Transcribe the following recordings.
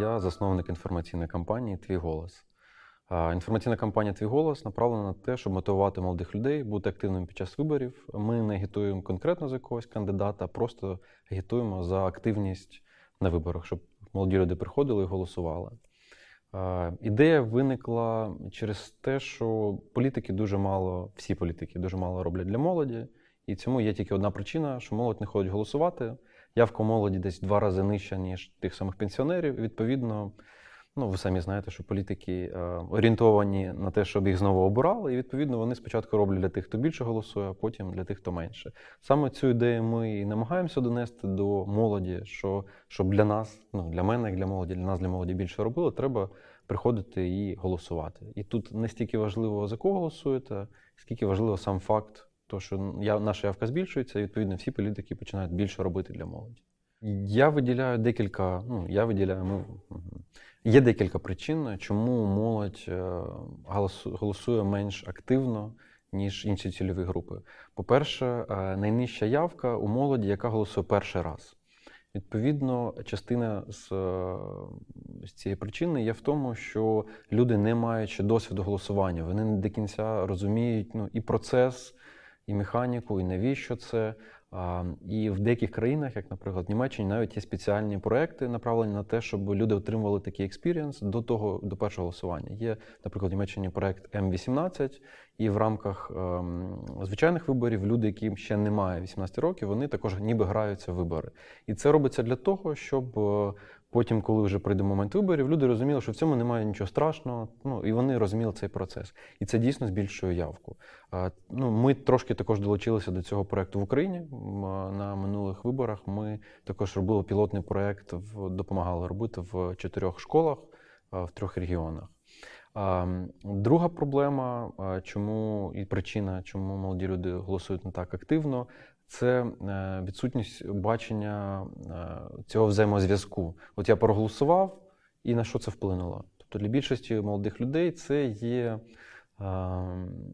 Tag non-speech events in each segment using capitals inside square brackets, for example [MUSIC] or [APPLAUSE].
я засновник інформаційної кампанії Твій голос. Інформаційна кампанія Твій голос направлена на те, щоб мотивувати молодих людей бути активними під час виборів. Ми не агітуємо конкретно за якогось кандидата, а просто агітуємо за активність на виборах, щоб молоді люди приходили і голосували. Ідея виникла через те, що політики дуже мало, всі політики дуже мало роблять для молоді, і цьому є тільки одна причина, що молодь не ходить голосувати. Явка молоді десь два рази нижча, ніж тих самих пенсіонерів. Відповідно, ну ви самі знаєте, що політики е, орієнтовані на те, щоб їх знову обирали, і відповідно вони спочатку роблять для тих, хто більше голосує, а потім для тих, хто менше. Саме цю ідею ми і намагаємося донести до молоді, що щоб для нас, ну для мене, як для молоді, для нас, для молоді більше робили, треба приходити і голосувати. І тут не стільки важливо за кого голосуєте, скільки важливо сам факт, то що я, наша явка збільшується, і відповідно всі політики починають більше робити для молоді. Я виділяю декілька. Ну я виділяю. Ми є декілька причин, чому молодь е, голосує менш активно. Ніж інші цільові групи. По-перше, е, найнижча явка у молоді, яка голосує перший раз. Відповідно, частина з, е, з цієї причини є в тому, що люди, не маючи досвіду голосування, вони не до кінця розуміють ну, і процес, і механіку, і навіщо це. І в деяких країнах, як, наприклад, в Німеччині, навіть є спеціальні проекти, направлені на те, щоб люди отримували такий experience до того, до першого голосування. Є, наприклад, в Німеччині проект М18, і в рамках ем, звичайних виборів люди, яким ще немає 18 років, вони також ніби граються в вибори. І це робиться для того, щоб е, Потім, коли вже прийде момент виборів, люди розуміли, що в цьому немає нічого страшного. Ну і вони розуміли цей процес. І це дійсно збільшує явку. Ну, Ми трошки також долучилися до цього проекту в Україні. На минулих виборах ми також робили пілотний проект, допомагали робити в чотирьох школах в трьох регіонах. Друга проблема, чому і причина, чому молоді люди голосують не так активно, це е, відсутність бачення е, цього взаємозв'язку. От я проголосував, і на що це вплинуло? Тобто для більшості молодих людей це є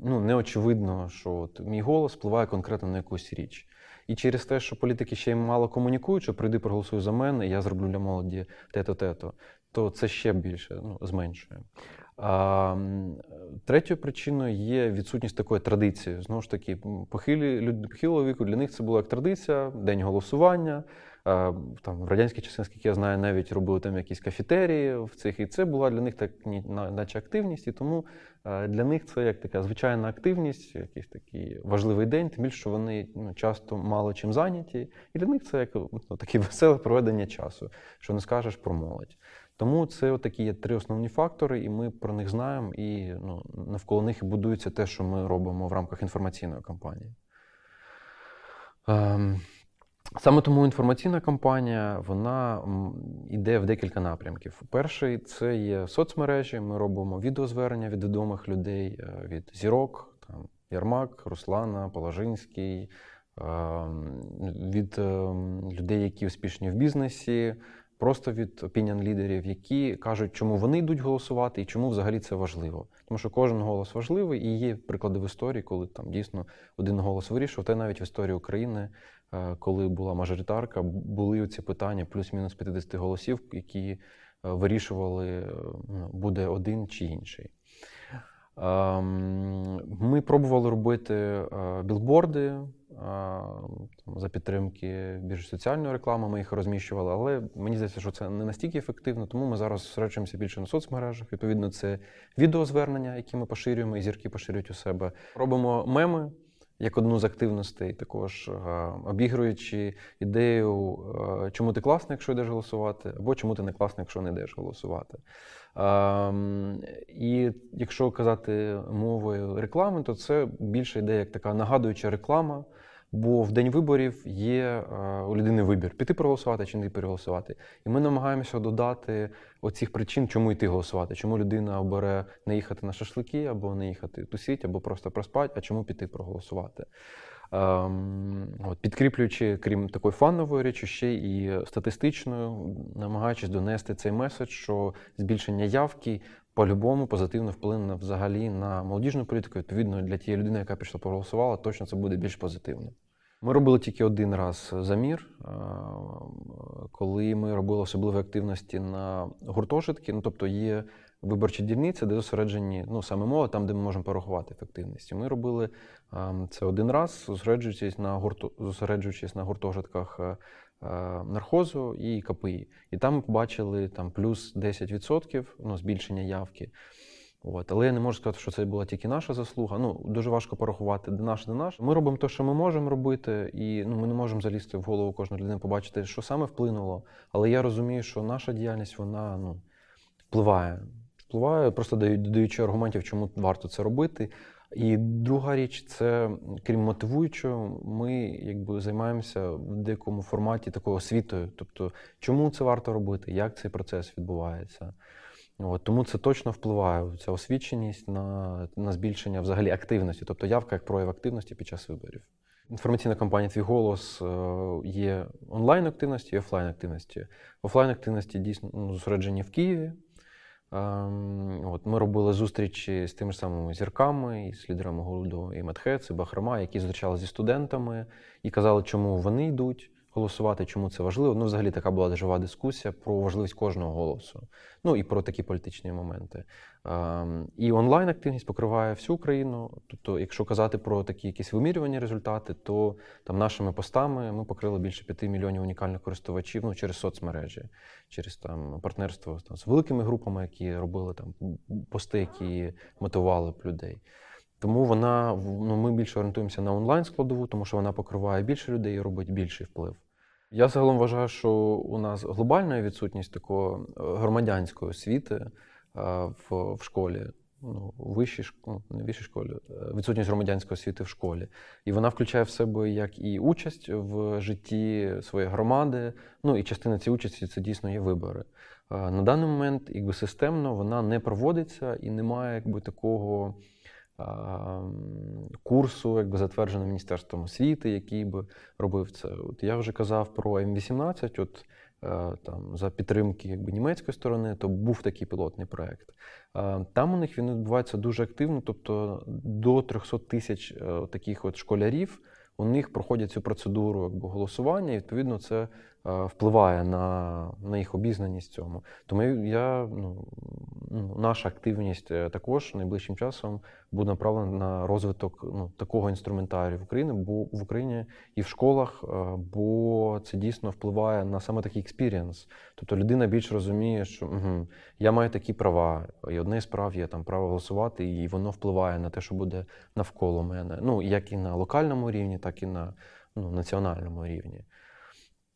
ну, неочевидно, що от мій голос впливає конкретно на якусь річ. І через те, що політики ще й мало комунікують, що прийди, проголосуй за мене, і я зроблю для молоді те-то, то це ще більше ну, зменшує. Третьою причиною є відсутність такої традиції. Знову ж таки, похилі люди похилого віку для них це була як традиція, день голосування. Там В радянські часи, наскільки я знаю, навіть робили там якісь кафетерії в цих, і це була для них так, наче активність, і тому для них це як така звичайна активність, якийсь такий важливий день, тим більше що вони ну, часто мало чим зайняті. І для них це як ну, таке [LAUGHS] веселе проведення часу, що не скажеш про молодь. Тому це такі є три основні фактори, і ми про них знаємо, і ну, навколо них будується те, що ми робимо в рамках інформаційної кампанії. Ем, саме тому інформаційна кампанія вона йде в декілька напрямків. Перший це є соцмережі. Ми робимо відеозвернення від відомих людей, е, від зірок, там, Ярмак, Руслана, Положинський, ем, від ем, людей, які успішні в бізнесі просто від опініон лідерів, які кажуть, чому вони йдуть голосувати і чому взагалі це важливо. Тому що кожен голос важливий і є приклади в історії, коли там дійсно один голос вирішив. Та навіть в історії України, е, коли була мажоритарка, були ці питання плюс-мінус 50 голосів, які е, вирішували, е, ну, буде один чи інший. Ем, ми пробували робити білборди за підтримки більш соціальної реклами. Ми їх розміщували, але мені здається, що це не настільки ефективно, тому ми зараз зосереджуємося більше на соцмережах. Відповідно, це відеозвернення, які ми поширюємо, і зірки поширюють у себе. Робимо меми. Як одну з активностей, також обігруючи ідею, чому ти класний, якщо йдеш голосувати, або чому ти не класний, якщо не йдеш голосувати. І якщо казати мовою реклами, то це більше йде як така нагадуюча реклама. Бо в день виборів є е, у людини вибір піти проголосувати чи не проголосувати. І ми намагаємося додати оцих причин, чому йти голосувати, чому людина обере не їхати на шашлики, або не їхати тусіть, або просто проспати, а чому піти проголосувати. Ем, от, Підкріплюючи, крім такої фанової речі, ще і статистичною, намагаючись донести цей меседж, що збільшення явки по-любому позитивно вплине взагалі на молодіжну політику. Відповідно, для тієї людини, яка пішла проголосувала, точно це буде більш позитивно. Ми робили тільки один раз замір, е, коли ми робили особливі активності на гуртожитки. Ну, тобто є виборчі дільниці, де зосереджені ну, саме мова, там, де ми можемо порахувати ефективність. Ми робили ем, це один раз, зосереджуючись на гурту, зосереджуючись на гуртожитках е, е, нархозу і КПІ. І там побачили там, плюс 10% ну, збільшення явки. От. Але я не можу сказати, що це була тільки наша заслуга. Ну, Дуже важко порахувати, де наш, де наш. Ми робимо те, що ми можемо робити, і ну, ми не можемо залізти в голову кожної людини, побачити, що саме вплинуло. Але я розумію, що наша діяльність вона ну, впливає. Впливає, просто додаючи аргументів, чому варто це робити. І друга річ, це крім мотивуючого, ми якби займаємося в деякому форматі такою освітою. Тобто, чому це варто робити, як цей процес відбувається. От, Тому це точно впливає ця освіченість на на збільшення взагалі активності, тобто явка як прояв активності під час виборів. Інформаційна кампанія Твій голос е, є онлайн активності і офлайн активності. Офлайн активності дійсно ну, зосереджені в Києві. Ем, от, Ми робили зустрічі з тими ж самими зірками, і з лідерами голоду і Медхец, і Бахрома, які зустрічалися зі студентами і казали, чому вони йдуть голосувати, чому це важливо. Ну, взагалі, така була жива дискусія про важливість кожного голосу, ну і про такі політичні моменти. І онлайн-активність покриває всю Україну. Тобто, якщо казати про такі якісь вимірювані результати, то там нашими постами ми покрили більше 5 мільйонів унікальних користувачів ну, через соцмережі, через там партнерство там, з великими групами, які робили там пости, які мотивували б людей. Тому вона ну, ми більше орієнтуємося на онлайн-складову, тому що вона покриває більше людей і робить більший вплив. Я загалом вважаю, що у нас глобальна відсутність такої е, громадянської освіти е, в в школі, ну, вищій ну, вищій школі, е, відсутність громадянської освіти в школі. І вона включає в себе як і участь в житті своєї громади. Ну і частина цієї участі це дійсно є вибори. На даний момент, якби системно, вона не проводиться і немає якби такого курсу, якби затверджено Міністерством освіти, який би робив це. От Я вже казав про М18. От е, там за підтримки якби німецької сторони, то був такий пілотний проект. Там у них він відбувається дуже активно, тобто до 300 тисяч е, таких от школярів у них проходять цю процедуру якби, голосування, і відповідно це Е, впливає на на їх обізнаність в цьому. Тому я, ну, ну, наша активність е, також найближчим часом буде направлена на розвиток ну, такого інструментарію в Україні, бо в Україні і в школах, е, бо це дійсно впливає на саме такий experience. Тобто людина більш розуміє, що угу, я маю такі права, і одне з прав є там право голосувати, і воно впливає на те, що буде навколо мене. Ну як і на локальному рівні, так і на ну, національному рівні.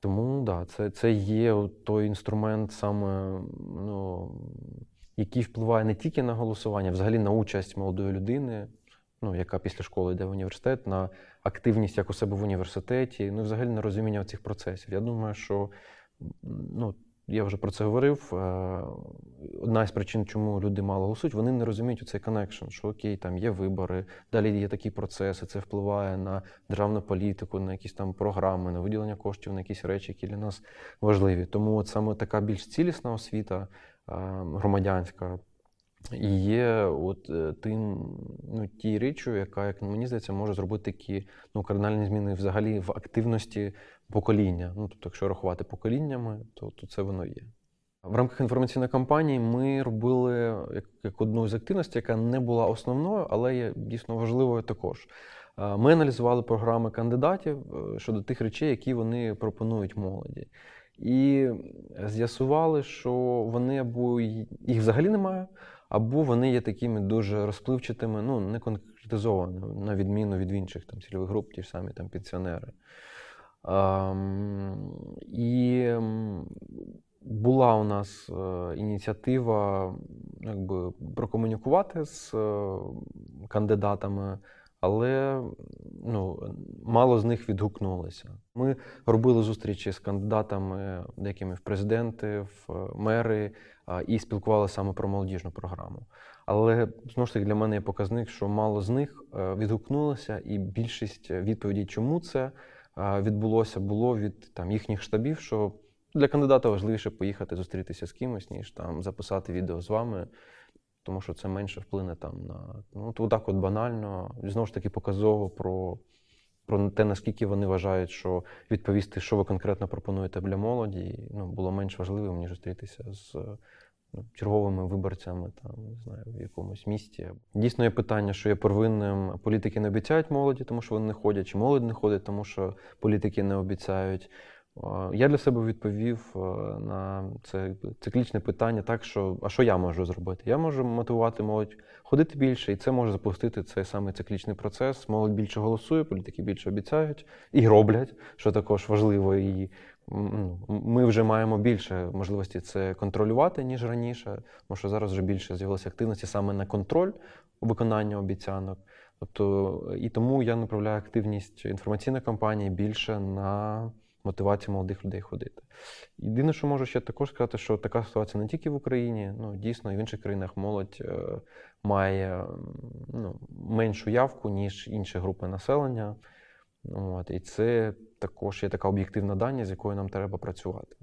Тому да, це це є той інструмент, саме, ну, який впливає не тільки на голосування, а взагалі на участь молодої людини, ну, яка після школи йде в університет, на активність як у себе в університеті, ну і взагалі на розуміння цих процесів. Я думаю, що ну, я вже про це говорив. Е, одна з причин, чому люди мало голосують, вони не розуміють цей connection, що okay, там є вибори, далі є такі процеси, це впливає на державну політику, на якісь там програми, на виділення коштів, на якісь речі, які для нас важливі. Тому от саме така більш цілісна освіта е, громадянська. І є от е, тим, ну, тією річчю, яка, як мені здається, може зробити такі ну, кардинальні зміни взагалі в активності покоління. Ну, тобто, якщо рахувати поколіннями, то, то це воно є. В рамках інформаційної кампанії ми робили як, одну з активностей, яка не була основною, але є дійсно важливою також. Ми аналізували програми кандидатів е, щодо тих речей, які вони пропонують молоді. І з'ясували, що вони або їх взагалі немає, або вони є такими дуже розпливчатими, ну не конкретизованими, на відміну від інших там цільових груп, ті ж самі там пенсіонери. І була у нас е, ініціатива якби, прокомунікувати з е, кандидатами, але ну, мало з них відгукнулося. Ми робили зустрічі з кандидатами, деякими в президенти, в е, мери, і спілкувалися саме про молодіжну програму. Але знову ж таки для мене є показник, що мало з них відгукнулося, і більшість відповідей, чому це відбулося, було від там їхніх штабів, що для кандидата важливіше поїхати зустрітися з кимось, ніж там записати відео з вами, тому що це менше вплине там на ну так от банально, знову ж таки показово про про те, наскільки вони вважають, що відповісти, що ви конкретно пропонуєте для молоді, ну, було менш важливим, ніж зустрітися з ну, черговими виборцями там, не знаю, в якомусь місті. Дійсно є питання, що є первинним, політики не обіцяють молоді, тому що вони не ходять, чи молодь не ходить, тому що політики не обіцяють. А, Я для себе відповів е, на це циклічне питання так, що а що я можу зробити? Я можу мотивувати молодь ходити більше, і це може запустити цей самий циклічний процес. Молодь більше голосує, політики більше обіцяють і роблять, що також важливо. І ну, ми вже маємо більше можливості це контролювати, ніж раніше, тому що зараз вже більше з'явилося активності саме на контроль виконання обіцянок. Тобто, і тому я направляю активність інформаційної кампанії більше на мотивацію молодих людей ходити. Єдине, що можу ще також сказати, що така ситуація не тільки в Україні, ну дійсно і в інших країнах молодь е, має ну, меншу явку, ніж інші групи населення. От, і це також є така об'єктивна даність, з якою нам треба працювати.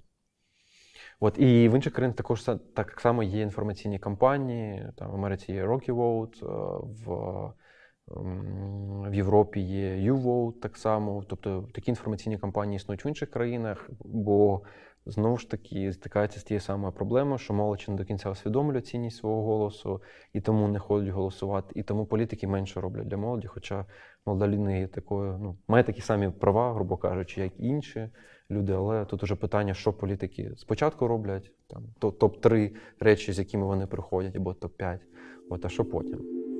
От, і в інших країнах також так само є інформаційні кампанії. Там в Америці є Rocky Vote, е, в, в Європі є U-Vote так само. Тобто такі інформаційні кампанії існують в інших країнах, бо знову ж таки стикається з тією самою проблемою, що молодь не до кінця усвідомлює цінність свого голосу, і тому не ходять голосувати, і тому політики менше роблять для молоді. Хоча молода людина є такою, ну, має такі самі права, грубо кажучи, як інші люди. Але тут уже питання, що політики спочатку роблять, там то- топ-3 речі, з якими вони приходять, або топ-5, от, а що потім.